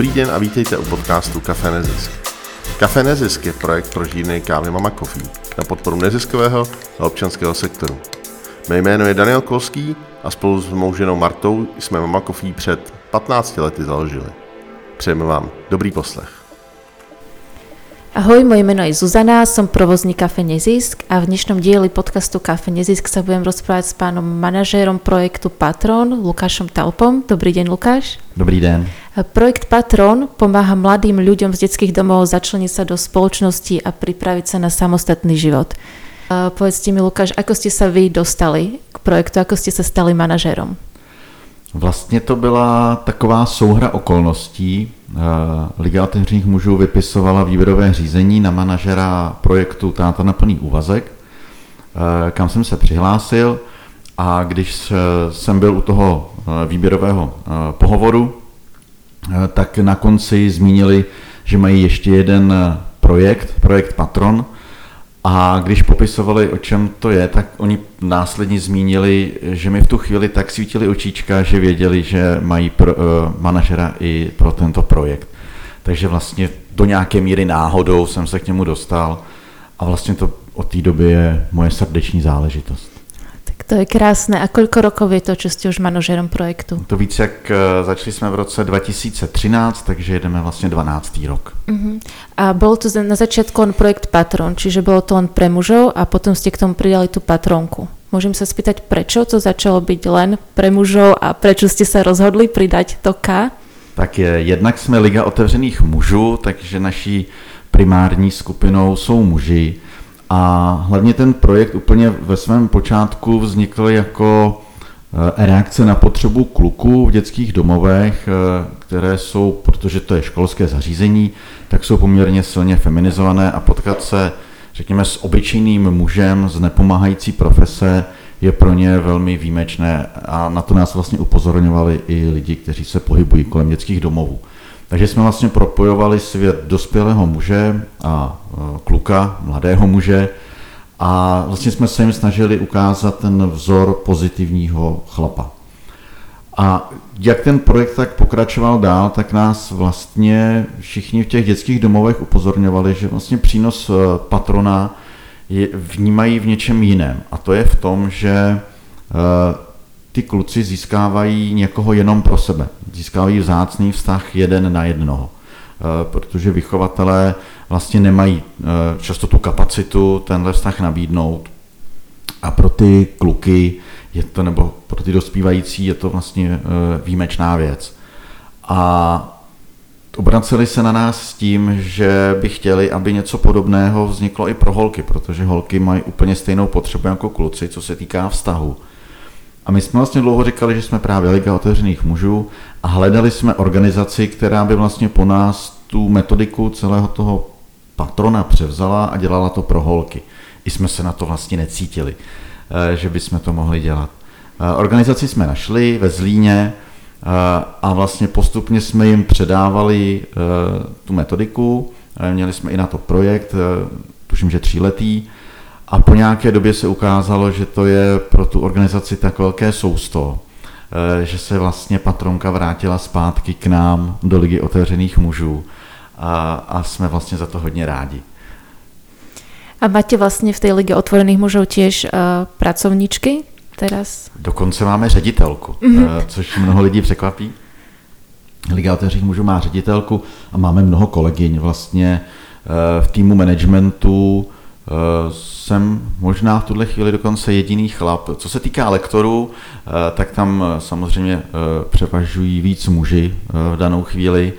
Dobrý den a vítejte u podcastu Café Nezisk. Café Nezisk je projekt pro žírny kávy Mama Coffee na podporu neziskového a občanského sektoru. Mé jméno je Daniel Kolský a spolu s mou ženou Martou jsme Mama Coffee před 15 lety založili. Přejeme vám dobrý poslech. Ahoj, moje meno je Zuzana, som provozník Kafe Nezisk a v dnešnom dieli podcastu Kafe Nezisk sa budem rozprávať s pánom manažérom projektu Patron, Lukášom Talpom. Dobrý deň, Lukáš. Dobrý den. Projekt Patron pomáha mladým ľuďom z detských domov začleniť sa do spoločnosti a pripraviť sa na samostatný život. Povedzte mi, Lukáš, ako ste sa vy dostali k projektu, ako ste sa stali manažérom? Vlastně to byla taková souhra okolností. Eh, Liga otevřených mužů vypisovala výběrové řízení na manažera projektu Táta na plný úvazek, eh, kam jsem se přihlásil a když jsem byl u toho eh, výběrového pohovoru, tak na konci zmínili, že mají ještě jeden projekt, projekt Patron, a když popisovali, o čem to je, tak oni následně zmínili, že mi v tu chvíli tak svítili očička, že věděli, že mají pro, uh, manažera i pro tento projekt. Takže vlastně do nějaké míry náhodou jsem se k němu dostal a vlastně to od té doby je moje srdeční záležitost. To je krásné. A koľko rokov je to, čo ste už manažerom projektu? To víc, jak eh, začali jsme v roce 2013, takže jedeme vlastně 12. rok. Uh-huh. A bol to na začiatku on projekt Patron, čiže bolo to len pre mužov a potom ste k tomu pridali tú patronku. Môžem sa spýtať, prečo to začalo byť len pre mužov a prečo ste sa rozhodli pridať to K? Tak je, jednak jsme Liga otevřených mužů, takže naší primární skupinou jsou muži. A hlavně ten projekt úplně ve svém počátku vznikl jako eh, reakce na potřebu kluků v dětských domovech, eh, které jsou, protože to je školské zařízení, tak jsou poměrně silně feminizované a potkat se, řekněme, s obyčejným mužem z nepomáhající profese je pro ně velmi výjimečné a na to nás vlastně upozorňovali i lidi, kteří se pohybují kolem dětských domovů. Takže jsme vlastně propojovali svět dospělého muže a e, kluka, mladého muže a vlastně jsme se jim snažili ukázat ten vzor pozitivního chlapa. A jak ten projekt tak pokračoval dál, tak nás vlastně všichni v těch dětských domovech upozorňovali, že vlastně přínos e, patrona je, vnímají v něčem jiném. A to je v tom, že e, ty kluci získávají někoho jenom pro sebe. Získávají vzácný vztah jeden na jednoho. Eh, protože vychovatelé vlastně nemají eh, často tu kapacitu tenhle vztah nabídnout. A pro ty kluky je to, nebo pro ty dospívající je to vlastně eh, výjimečná věc. A obraceli se na nás s tím, že by chtěli, aby něco podobného vzniklo i pro holky, protože holky mají úplně stejnou potřebu jako kluci, co se týká vztahu. A my jsme vlastně dlouho říkali, že jsme právě Liga otevřených mužů a hledali jsme organizaci, která by vlastně po nás tu metodiku celého toho patrona převzala a dělala to pro holky. I jsme se na to vlastně necítili, eh, že bychom to mohli dělat. Eh, organizaci jsme našli ve Zlíně eh, a vlastně postupně jsme jim předávali tu metodiku. Měli jsme i na to projekt, tuším, že tříletý, a po nějaké době se ukázalo, že to je pro tu organizaci tak velké sousto, eh, že se vlastně patronka vrátila zpátky k nám do Ligy otevřených mužů a, a jsme vlastně za to hodně rádi. A máte vlastně v té Ligue otvorených mužů těž uh, pracovníčky teraz? Dokonce máme ředitelku, mm-hmm. uh, což mnoho lidí překvapí. Liga otevřených mužů má ředitelku a máme mnoho kolegyň. Vlastně uh, v týmu managementu Eh, jsem možná v tuhle chvíli dokonce jediný chlap. Co se týká lektorů, eh, tak tam eh, samozřejmě převažují víc muži v danou chvíli,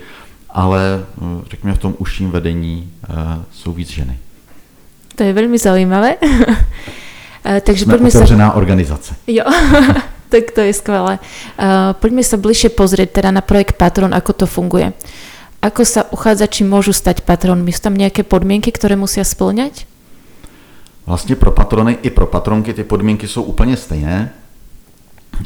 ale řekněme v tom užším vedení jsou víc ženy. To je velmi zajímavé. Takže Jsme otevřená sa... organizace. Jo, tak to je skvelé. Poďme sa bližšie pozrieť teda na projekt Patron, ako to funguje. Ako sa uchádzači môžu stať patronmi? Sú tam nejaké podmienky, ktoré musia splňať? Vlastně pro patrony i pro patronky ty podmínky jsou úplně stejné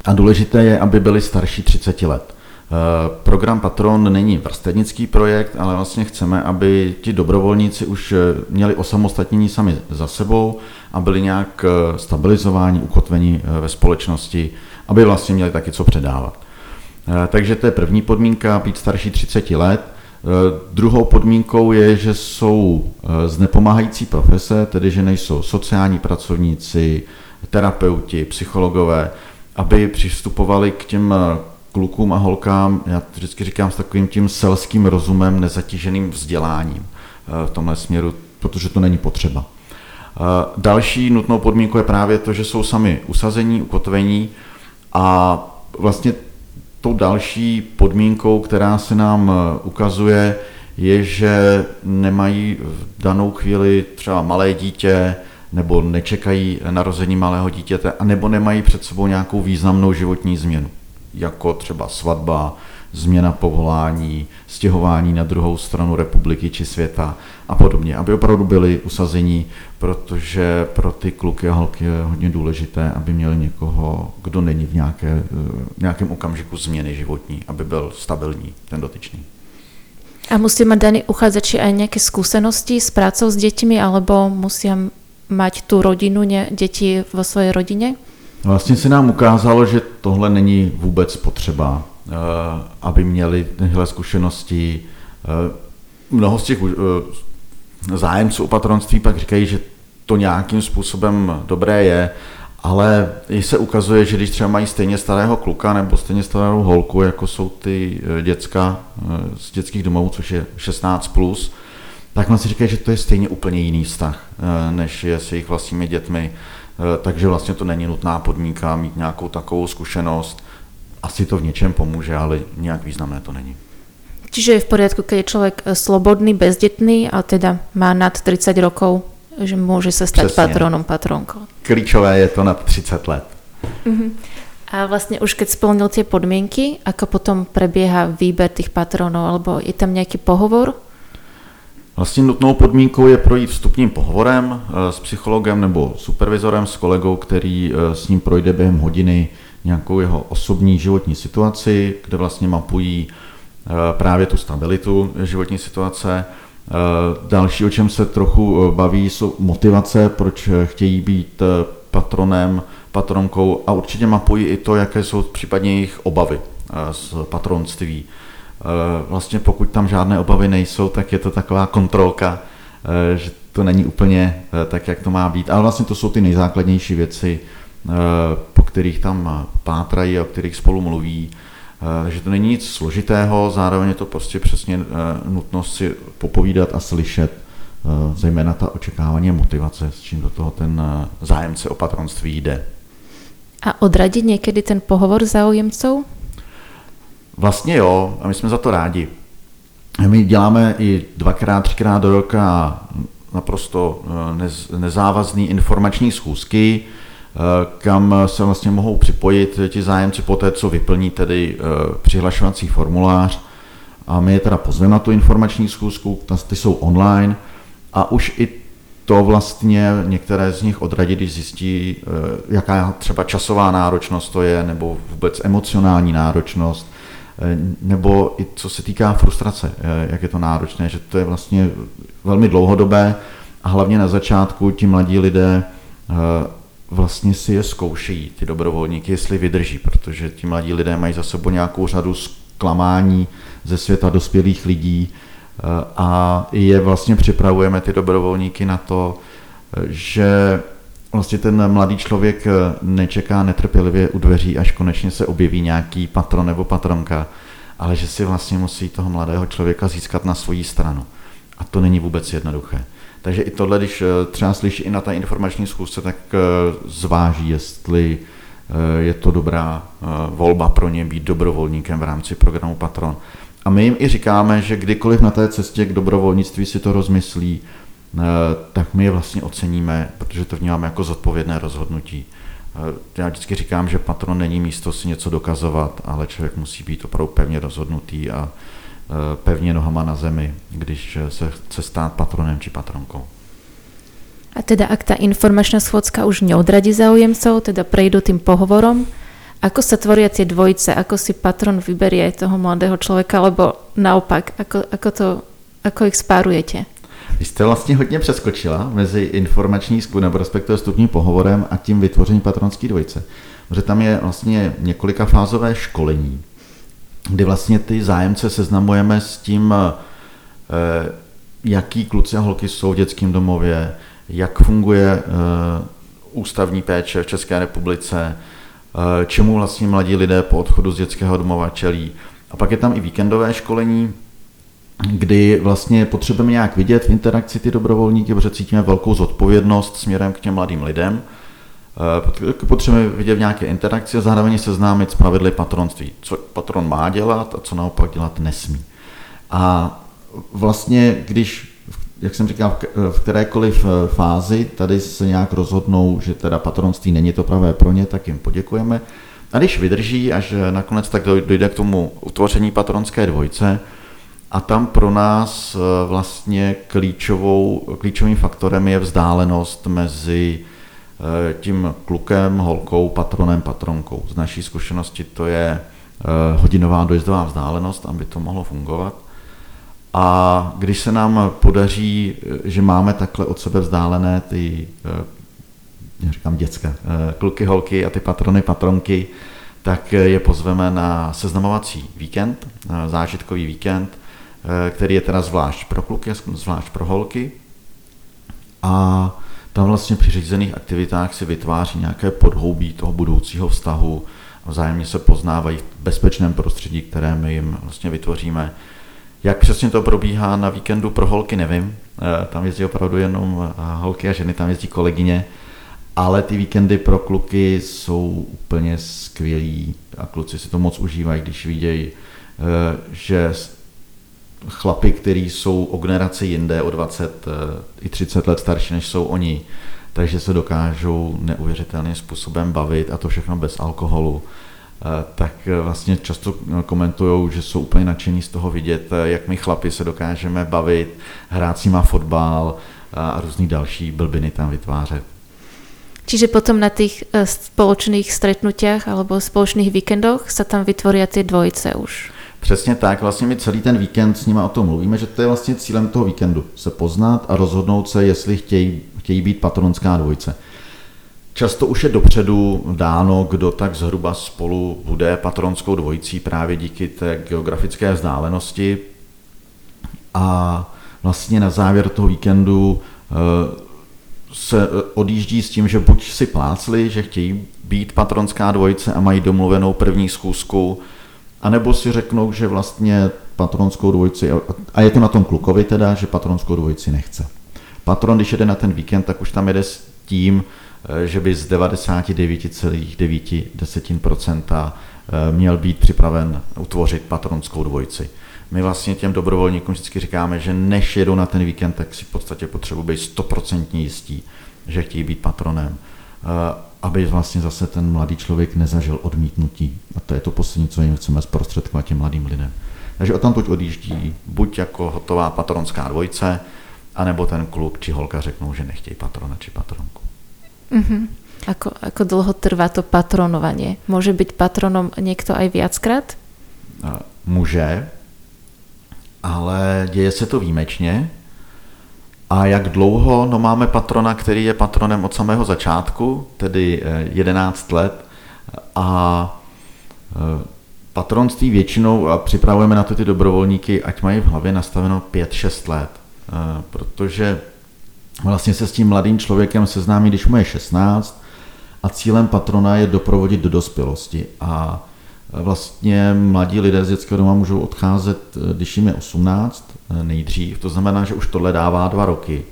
a důležité je, aby byli starší 30 let. Eh, program Patron není vrstevnický projekt, ale vlastně chceme, aby ti dobrovolníci už eh, měli osamostatnění sami za sebou a byli nějak eh, stabilizováni, ukotveni ve společnosti, aby vlastně měli taky co předávat. Takže to je první podmínka, být starší 30 let. Druhou podmínkou je, že jsou z nepomáhající profese, tedy že nejsou sociální pracovníci, terapeuti, psychologové, aby přistupovali k těm klukům a holkám, já to vždycky říkám s takovým tím selským rozumem, nezatíženým vzděláním v tomhle směru, protože to není potřeba. Další nutnou podmínkou je právě to, že jsou sami usazení, ukotvení a vlastně tou další podmínkou, která se nám ukazuje, je, že nemají v danou chvíli třeba malé dítě, nebo nečekají narození malého dítěte, nebo nemají před sebou nějakou významnou životní změnu, jako třeba svatba, změna povolání, stěhování na druhou stranu republiky či světa a podobně, aby opravdu byli usazení, protože pro ty kluky a holky je hodně důležité, aby měli někoho, kdo není v nějaké, nějakém okamžiku změny životní, aby byl stabilní ten dotyčný. A musí mať daní uchádzači aj nejaké skúsenosti s prácou s deťmi, alebo musia mať tu rodinu, ne, děti vo svojej rodině? Vlastně se nám ukázalo, že tohle není vůbec potřeba, eh, aby měli tyhle zkušenosti. Eh, mnoho z těch eh, zájemců o patronství pak říkají, že to nějakým způsobem dobré je, ale se ukazuje, že když třeba mají stejně starého kluka nebo stejně starou holku, jako jsou ty děcka z dětských domovů, což je 16+, plus, tak man si říká, že to je stejně úplně jiný vztah, eh, než je s jejich vlastními dětmi. Eh, takže vlastně to není nutná podmínka mít nějakou takovou zkušenost. Asi to v něčem pomůže, ale nějak významné to není. Čiže je v poriadku, keď je člověk eh, slobodný, bezdetný a teda má nad 30 rokov, že může se stát Přesně. patronom, patronkou. Klíčové je to nad 30 let. Uh-huh. A vlastně už keď splnil tie podmienky, ako potom prebieha výber tých patronov, alebo je tam nějaký pohovor Vlastně nutnou podmínkou je projít vstupním pohovorem eh, s psychologem nebo supervizorem, s kolegou, který eh, s ním projde během hodiny nějakou jeho osobní životní situaci, kde vlastně mapují eh, právě tu stabilitu životní situace. Další, o čem se trochu baví, jsou motivace, proč chtějí být patronem, patronkou a určitě mapují i to, jaké jsou případně jejich obavy z patronství Eh, vlastně pokud tam žádné obavy nejsou, tak je to taková kontrolka, eh, že to není úplně eh, tak, jak to má být. Ale vlastně to jsou ty nejzákladnější věci, po kterých tam pátrají a o kterých spolu mluví. Takže to není nic složitého, zároveň je to prostě přesně nutnost si popovídat a slyšet, zejména ta očekávání a motivace, s čím do toho ten zájemce o patronství jde. A odradit někdy ten pohovor záujemců? Vlastně jo, a my jsme za to rádi. My děláme i dvakrát, třikrát do roka naprosto eh, nez, nezávazný informační schůzky, eh, kam se vlastně mohou připojit ti zájemci po té, co vyplní tedy eh, přihlašovací formulář. A my je teda pozveme na tu informační schůzku, ty jsou online a už i to vlastně některé z nich odradí, když zjistí, jaká třeba časová náročnost to je, nebo vůbec emocionální náročnost, Eh, nebo i co se týká frustrace, eh, jak je to náročné, že to je vlastně velmi dlouhodobé a hlavně na začátku ti mladí lidé eh, vlastně si je zkoušejí, ty dobrovolníky, jestli vydrží, protože ti mladí lidé mají za sebou nějakou řadu zklamání ze světa dospělých lidí a je vlastně připravujeme ty dobrovolníky na to, že vlastně ten mladý člověk eh, nečeká netrpělivě u dveří, až konečně se objeví nějaký patron nebo patronka, ale že si vlastně musí toho mladého člověka získat na svoji stranu. A to není vůbec jednoduché. Takže i tohle, když eh, třeba slyší i na té informační zkusce, tak eh, zváží, jestli je to dobrá volba pro ně být dobrovolníkem v rámci programu Patron. A my jim i říkáme, že kdykoliv na té cestě k dobrovolnictví si to rozmyslí, Eh, tak my je vlastně oceníme, protože to vnímáme jako zodpovědné rozhodnutí. Eh, já vždycky říkám, že patron není místo si něco dokazovat, ale člověk musí být opravdu pevně rozhodnutý a eh, pevně nohama na zemi, když se chce stát patronem či patronkou. A teda ak ta informačná schôdzka už neodradí záujemcov, teda prejdú tým pohovorom, ako sa tvoria tie dvojice, ako si patron vyberie toho mladého človeka, alebo naopak, ako, ako, to, ako ich spárujete? Vy jste vlastně hodně přeskočila mezi informační skvěl, nebo respektive stupním pohovorem a tím vytvoření patronské dvojice. Protože tam je vlastně několika fázové školení, kdy vlastně ty zájemce seznamujeme s tím, eh, jaký kluci a holky jsou v dětském domově, jak funguje ústavní péče v České republice, čemu vlastně mladí lidé po odchodu z dětského domova čelí. A pak je tam i víkendové školení, kdy vlastně potřebujeme nějak vidět v interakci ty dobrovolníky, protože cítíme velkou zodpovědnost směrem k těm mladým lidem. Eh, potřebujeme vidět nějaké interakci a zároveň seznámit s pravidly patronství, co patron má dělat a co naopak dělat nesmí. A vlastně, když, jak jsem říkal, v kterékoliv eh, fázi tady se nějak rozhodnou, že teda patronství není to pravé pro ně, tak jim poděkujeme. A když vydrží, až nakonec tak dojde k tomu utvoření patronské dvojce, a tam pro nás eh, vlastně klíčovou, klíčovým faktorem je vzdálenost mezi eh, tím klukem, holkou, patronem, patronkou. Z naší zkušenosti to je eh, hodinová dojezdová vzdálenost, aby to mohlo fungovat. A když se nám podaří, že máme takhle od sebe vzdálené ty, já říkám dětské, kluky, holky a ty patrony, patronky, tak je pozveme na seznamovací víkend, zážitkový víkend, Eh, který je teda zvlášť pro kluky, zvlášť pro holky. A tam vlastně při řízených aktivitách si vytváří nějaké podhoubí toho budoucího vztahu, vzájemně se poznávají v bezpečném prostředí, které my jim vlastně vytvoříme. Jak přesně to probíhá na víkendu pro holky, nevím. Eh, tam jezdí opravdu jenom eh, holky a ženy, tam jezdí kolegyně, ale ty víkendy pro kluky jsou úplně skvělý a kluci si to moc užívají, když vidějí, že chlapy, kteří jsou o generaci jinde, o 20 eh, i 30 let starší, než jsou oni, takže se dokážou neuvěřitelným způsobem bavit a to všechno bez alkoholu eh, tak eh, vlastně často komentují, že jsou úplně nadšení z toho vidět, jak my chlapi se dokážeme bavit, hrát s nima fotbal a různý další blbiny tam vytvářet. Čiže potom na tých spoločných stretnutiach alebo spoločných víkendoch sa tam vytvoria tie dvojice už? Přesně tak, vlastně my celý ten víkend s nimi o tom mluvíme, že to je vlastně cílem toho víkendu, se poznat a rozhodnout se, jestli chtějí, chtějí být patronská dvojce. Často už je dopředu dáno, kdo tak zhruba spolu bude patronskou dvojicí právě díky té geografické vzdálenosti. A vlastně na závěr toho víkendu eh, se odjíždí s tím, že buď si plácli, že chtějí být patronská dvojice a mají domluvenou první schůzku a nebo si řeknou, že vlastně patronskou dvojici, a je to na tom klukovi teda, že patronskou dvojici nechce. Patron, když jede na ten víkend, tak už tam jede s tím, eh, že by z 99,9% eh, měl být připraven utvořit patronskou dvojici. My vlastně těm dobrovolníkům vždycky říkáme, že než jedou na ten víkend, tak si v podstatě potřebují být stoprocentně jistí, že chtějí být patronem. Eh, aby vlastně zase ten mladý člověk nezažil odmítnutí. A to je to poslední, co jim chceme zprostředkovat těm mladým lidem. Takže o tam tuď odjíždí buď jako hotová patronská dvojce, anebo ten kluk či holka řeknou, že nechtějí patrona či patronku. Mm-hmm. Ako, ako dlho trvá to patronovanie? Môže byť patronom niekto aj viackrát? Může, ale děje se to výjimečně. A jak dlouho? No máme patrona, který je patronem od samého začátku, tedy 11 eh, let. A eh, patronství většinou, a připravujeme na to ty dobrovolníky, ať mají v hlavě nastaveno 5-6 let. Eh, protože vlastně se s tím mladým člověkem seznámí, když mu je 16 a cílem patrona je doprovodit do dospělosti. A vlastně mladí lidé z dětského doma můžou odcházet, když jim je 18 nejdřív, to znamená, že už tohle dává dva roky.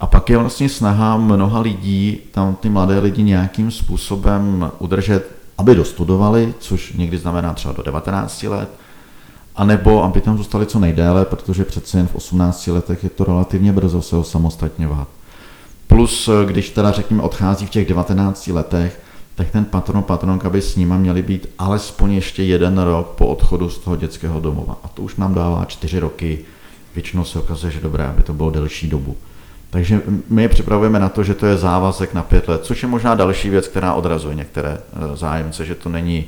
A pak je vlastně snaha mnoha lidí, tam ty mladé lidi nějakým způsobem udržet, aby dostudovali, což někdy znamená třeba do 19 let, anebo aby tam zůstali co nejdéle, protože přece jen v 18 letech je to relativně brzo se osamostatňovat. Plus, když teda řekněme odchází v těch 19 letech, tak ten patron, patronka by s nima měli být alespoň ještě jeden rok po odchodu z toho dětského domova. A to už nám dává čtyři roky. Většinou se ukazuje, že dobré, aby to bylo delší dobu. Takže my je připravujeme na to, že to je závazek na pět let, což je možná další věc, která odrazuje některé eh, zájemce, že to není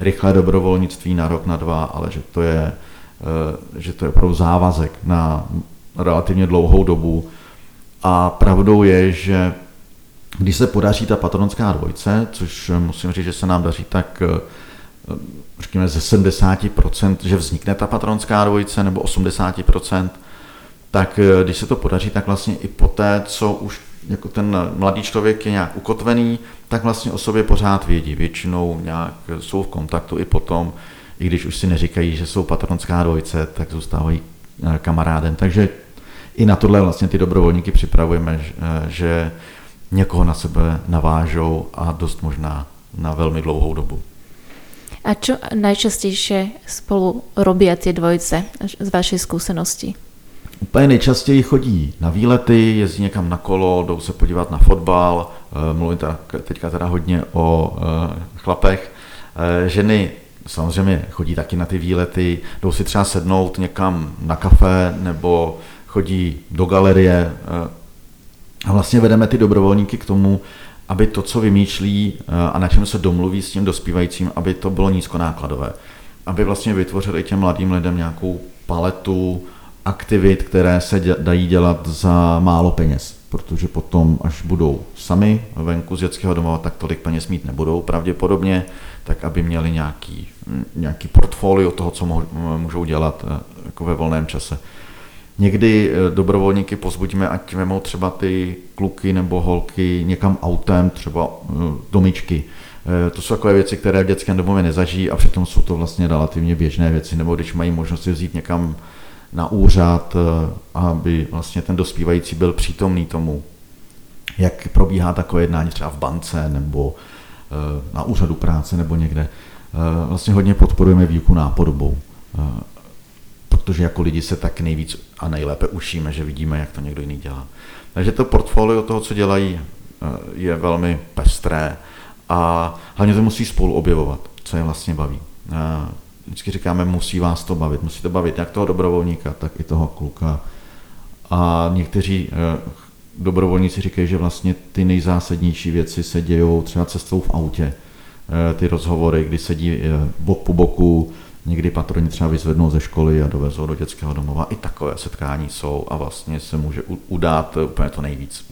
rychlé dobrovolnictví na rok, na dva, ale že to je, eh, že to je opravdu závazek na relativně dlouhou dobu. A pravdou je, že když se podaří ta patronská dvojce, což musím říct, že se nám daří tak eh, řekněme ze 70%, že vznikne ta patronská dvojice, nebo 80%, tak eh, když se to podaří, tak vlastně i poté, co už jako ten mladý člověk je nějak ukotvený, tak vlastně o sobě pořád vědí. Většinou nějak jsou v kontaktu i potom, i když už si neříkají, že jsou patronská dvojice, tak zůstávají eh, kamarádem. Takže i na tohle vlastně ty dobrovolníky připravujeme, že někoho na sebe navážou a dost možná na velmi dlouhou dobu. A čo najčastejšie spolu robia tie dvojice z vašej skúsenosti? Úplně nejčastěji chodí na výlety, jezdí někam na kolo, jdou se podívat na fotbal, eh, mluvím teda, teďka teda hodně o eh, chlapech. Eh, ženy samozřejmě chodí taky na ty výlety, jdou si třeba sednout někam na kafe nebo chodí do galerie a vlastně vedeme ty dobrovolníky k tomu, aby to, co vymýšlí a na čem se domluví s tím dospívajícím, aby to bylo nízkonákladové. Aby vlastně vytvořili těm mladým lidem nějakou paletu aktivit, které se dají dělat za málo peněz, protože potom, až budou sami venku z dětského domova, tak tolik peněz mít nebudou pravděpodobně, tak aby měli nějaký, nějaký portfolio toho, co můžou dělat eh, jako ve volném čase. Někdy eh, dobrovolníky pozbudíme, ať vemou třeba ty kluky nebo holky někam autem, třeba eh, domičky. To jsou takové věci, které v dětském domově nezažijí a přitom jsou to vlastně relativně běžné věci, nebo když mají možnost vzít někam na úřad, eh, aby vlastně ten dospívající byl přítomný tomu, jak probíhá takové jednání třeba v bance nebo eh, na úřadu práce nebo někde. Eh, vlastně hodně podporujeme výuku nápodobou, protože jako lidi se tak nejvíc a nejlépe učíme, že vidíme, jak to někdo jiný dělá. Takže to portfolio toho, co dělají, je velmi pestré a hlavně to musí spolu objevovat, co je vlastně baví vždycky říkáme, musí vás to bavit. Musí to bavit jak toho dobrovolníka, tak i toho kluka. A někteří eh, dobrovolníci říkají, že vlastně ty nejzásadnější věci se dějou třeba cestou v autě. Eh, ty rozhovory, kdy sedí eh, bok po boku, někdy patroni třeba vyzvednou ze školy a dovezou do dětského domova. I takové setkání jsou a vlastně se může udát úplně to nejvíc.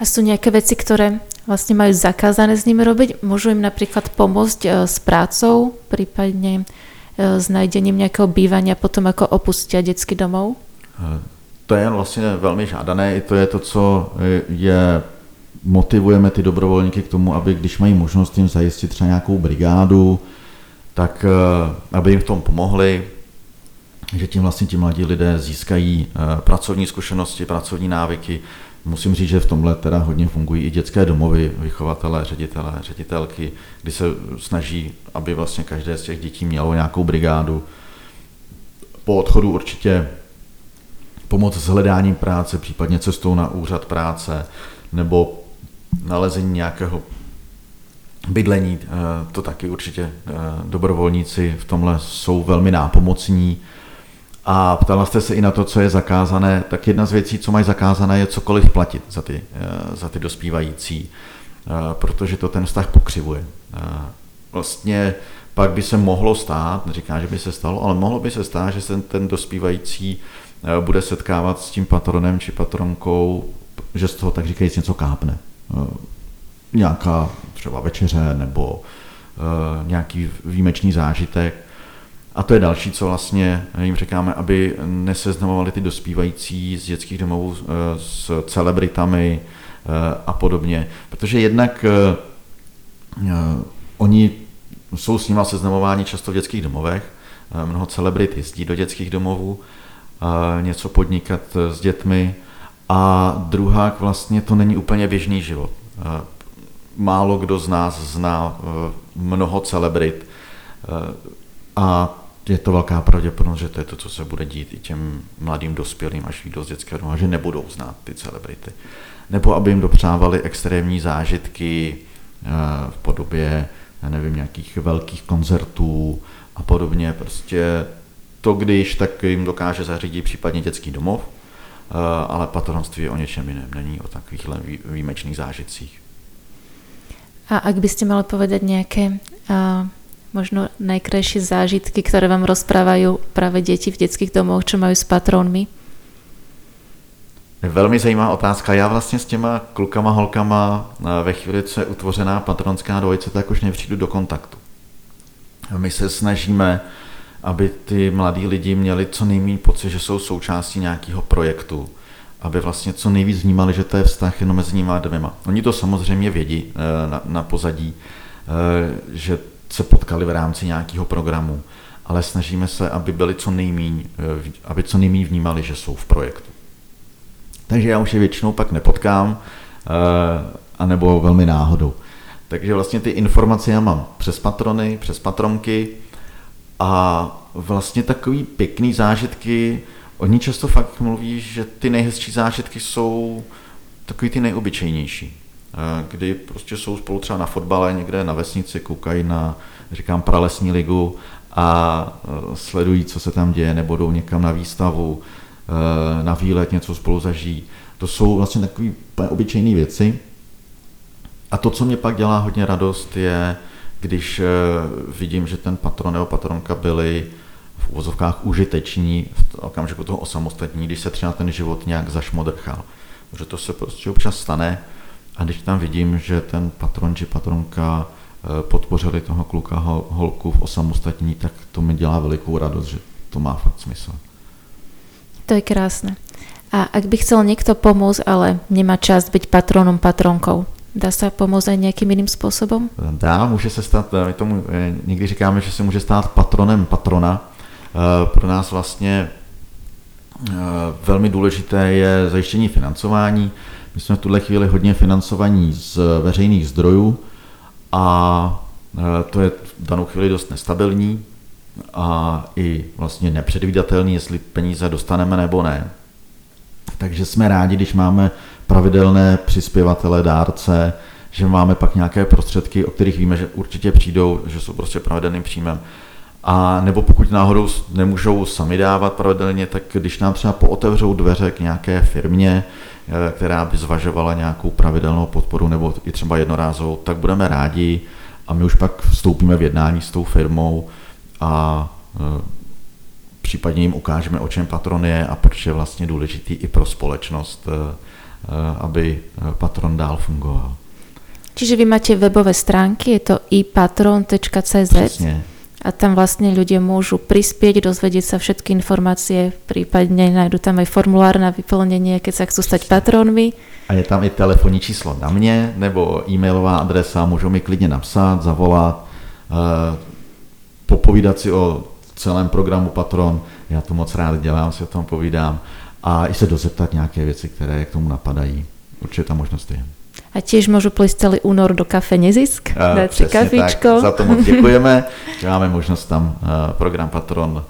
A sú nejaké veci, ktoré vlastne majú zakázané s nimi robiť? Môžu im napríklad pomôcť e, s prácou, prípadne e, s najdením nejakého bývania potom, ako opustia detský domov? E, to je vlastně velmi žádané, i to je to, co je motivujeme ty dobrovolníky k tomu, aby když mají možnost jim zajistit třeba nějakou brigádu, tak aby jim v tom pomohli, že tím vlastně ti mladí lidé získají pracovní zkušenosti, pracovní návyky, Musím říct, že v tomhle teda hodně fungují i dětské domovy, vychovatelé, ředitelé, ředitelky, kdy se snaží, aby vlastně každé z těch dětí mělo nějakou brigádu. Po odchodu určitě pomoc s hledáním práce, případně cestou na úřad práce, nebo nalezení nějakého bydlení, eh, to taky určitě eh, dobrovolníci v tomhle jsou velmi nápomocní a ptala jste se i na to, co je zakázané, tak jedna z věcí, co mají zakázané, je cokoliv platit za ty, eh, za ty dospívající, protože to ten vztah pokřivuje. Vlastně pak by se mohlo stát, neříká, že by se stalo, ale mohlo by se stát, že se ten dospívající bude setkávat s tím patronem či patronkou, že z toho tak říkajíc něco kápne. Nějaká třeba večeře nebo nějaký výjimečný zážitek a to je další, co vlastně jim říkáme, aby neseznamovali ty dospívající z dětských domovů eh, s celebritami eh, a podobně. Protože jednak eh, oni jsou s nimi seznamováni často v dětských domovech, mnoho celebrit jezdí do dětských domovů, něco podnikat s dětmi a druhá vlastně to není úplně běžný život. Málo kdo z nás zná mnoho celebrit a je to velká pravděpodobnost, že to je to, co se bude dít i těm mladým dospělým, až výjdou z dětského domova, že nebudou znát ty celebrity. Nebo aby jim dopřávali extrémní zážitky eh, v podobě, já nevím, nějakých velkých koncertů a podobně. Prostě to, když, tak jim dokáže zařídit případně dětský domov, eh, ale patronství je o něčem jiném, není o takovýchhle výjimečných zážitcích. A ak by ste mali povedať nejaké uh možno najkrajšie zážitky, ktoré vám rozprávajú práve deti v detských domoch, čo majú s patrónmi? Velmi zajímavá otázka. Já vlastně s těma klukama, holkama ve chvíli, co je utvořená patronská dvojice, tak už nepřijdu do kontaktu. My se snažíme, aby ty mladí lidi měli co nejméně pocit, že jsou součástí nějakého projektu, aby vlastně co nejvíc vnímali, že to je vztah jenom mezi nimi dvěma. Oni to samozřejmě vědí eh, na, na pozadí, eh, že se potkali v rámci nějakého programu, ale snažíme se, aby byli co nejméně, eh, aby co nejméně vnímali, že jsou v projektu. Takže já už je většinou pak nepotkám, anebo velmi náhodou. Takže vlastně ty informace já mám přes patrony, přes patronky a vlastně takový pěkný zážitky, oni často fakt mluví, že ty nejhezčí zážitky jsou takový ty nejobyčejnější, kdy prostě jsou spolu třeba na fotbale někde na vesnici, koukají na, říkám, pralesní ligu a e, sledují, co se tam děje, nebo jdou někam na výstavu, e, na výlet, něco spolu zažijí. To jsou vlastně takové obyčejné věci, a to, co mě pak dělá hodně radost, je, když eh, vidím, že ten patron nebo patronka byli v uvozovkách užiteční v okamžiku toho osamostatní, když se třeba ten život nějak zašmodrchal. Protože to se prostě občas stane a když tam vidím, že ten patron či patronka eh, podpořili toho kluka, holku v osamostatní, tak to mi dělá velikou radost, že to má fakt smysl. To je krásné. A ak by chcel niekto pomôcť, ale nemá čas byť patronom, patronkou, Dá se pomoct aj nějakým jiným způsobem? Dá, může se stát, my tomu eh, někdy říkáme, že se může stát patronem patrona. Eh, pro nás vlastně eh, velmi důležité je zajištění financování. My jsme v tuhle chvíli hodně financovaní z veřejných zdrojů a to je v danou chvíli dost nestabilní a i vlastně nepředvídatelný, jestli peníze dostaneme nebo ne. Takže jsme rádi, když máme pravidelné přispěvatele, dárce, že máme pak nějaké prostředky, o kterých víme, že určitě přijdou, že jsou prostě pravidelným příjmem. A nebo pokud náhodou nemůžou sami dávat pravidelně, tak když nám třeba pootevřou dveře k nějaké firmě, eh, která by zvažovala nějakou pravidelnou podporu nebo i třeba jednorázovou, tak budeme rádi a my už pak vstoupíme v jednání s tou firmou a eh, případně jim ukážeme, o čem patron je a proč je vlastně důležitý i pro společnost eh, aby patron dál fungoval. Čiže vy máte webové stránky, je to ipatron.cz Přesně. A tam vlastně ľudia môžu prispieť, dozvedieť sa všetky informácie, prípadne nájdu tam aj formulár na vyplnenie, keď sa chcú stať patronmi. A je tam i telefonní číslo na mě, nebo e-mailová adresa, můžou mi klidně napsat, zavolat, eh, popovídat si o celém programu Patron. Já to moc rád dělám, si o tom povídám a i se dozeptat nějaké věci, které k tomu napadají. Určitě ta možnost je. A těž můžu plíst celý únor do kafe Nezisk, uh, dát si kafičko. Tak, za to moc děkujeme, že máme možnost tam uh, program Patron uh,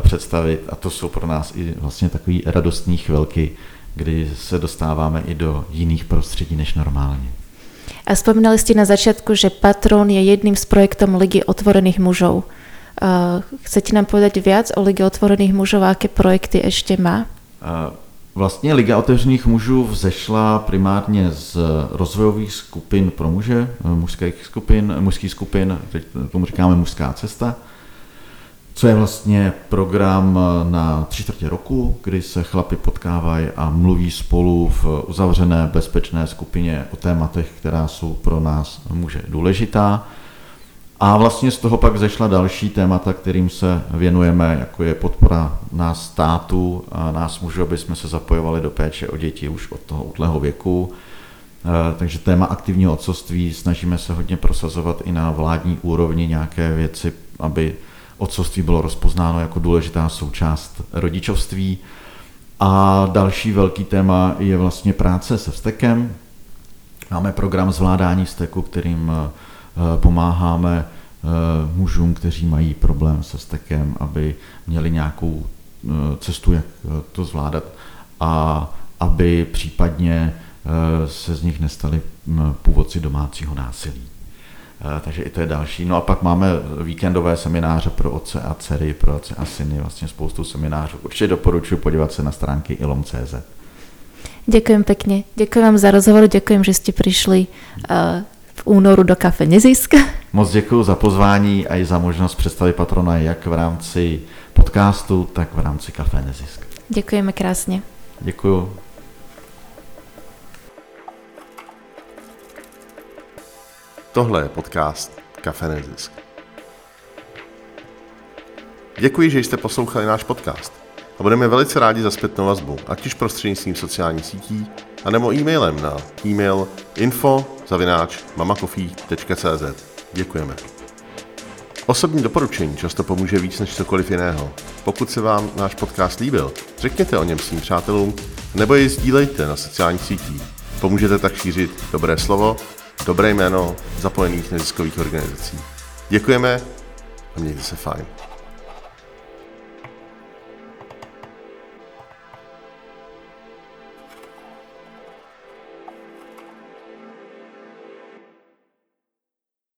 představit a to jsou pro nás i vlastně takové radostní chvilky, kdy se dostáváme i do jiných prostředí než normálně. A vzpomínali jste na začátku, že Patron je jedním z projektom Ligy otvorených mužov. Uh, chcete nám povedať viac o Ligue otvorených mužov a aké projekty ešte má? Vlastně Liga otevřených mužů vzešla primárně z rozvojových skupin pro muže, mužských skupin, mužských skupin, teď tomu říkáme mužská cesta, co je vlastně program na tři čtvrtě roku, kdy se chlapi potkávají a mluví spolu v uzavřené bezpečné skupině o tématech, která jsou pro nás muže důležitá. A vlastně z toho pak zešla další témata, kterým se věnujeme, jako je podpora nás státu a nás mužů, aby jsme se zapojovali do péče o děti už od toho útleho věku. E, takže téma aktivního otcovství snažíme se hodně prosazovat i na vládní úrovni nějaké věci, aby otcovství bylo rozpoznáno jako důležitá součást rodičovství. A další velký téma je vlastně práce se vztekem. Máme program zvládání vzteku, kterým Eh, pomáháme eh, mužům, kteří mají problém se stekem, aby měli nějakou eh, cestu, jak to zvládat a aby případně se z nich nestali hm, původci domácího násilí. Takže i to je další. No a pak máme víkendové semináře pro otce a dcery, pro otce a syny, vlastně spoustu seminářů. Určitě doporučuji podívat se na stránky ilom.cz. Ďakujem pekne. Ďakujem vám za rozhovor, ďakujem, že ste prišli v únoru do kafe Nezisk. Moc děkuji za pozvání a i za možnost představit patrona jak v rámci podcastu, tak v rámci kafe Nezisk. Děkujeme krásně. Děkuji. Tohle je podcast Kafe Nezisk. Děkuji, že jste poslouchali náš podcast a budeme velice rádi za zpětnou vazbu, ať už prostřednictvím sociálních sítí, anebo e-mailem na e-mail info Děkujeme. Osobní doporučení často pomůže víc než cokoliv jiného. Pokud se vám náš podcast líbil, řekněte o něm svým přátelům nebo jej sdílejte na sociálních sítích. Pomůžete tak šířit dobré slovo, dobré jméno zapojených neziskových organizací. Děkujeme a mějte se fajn.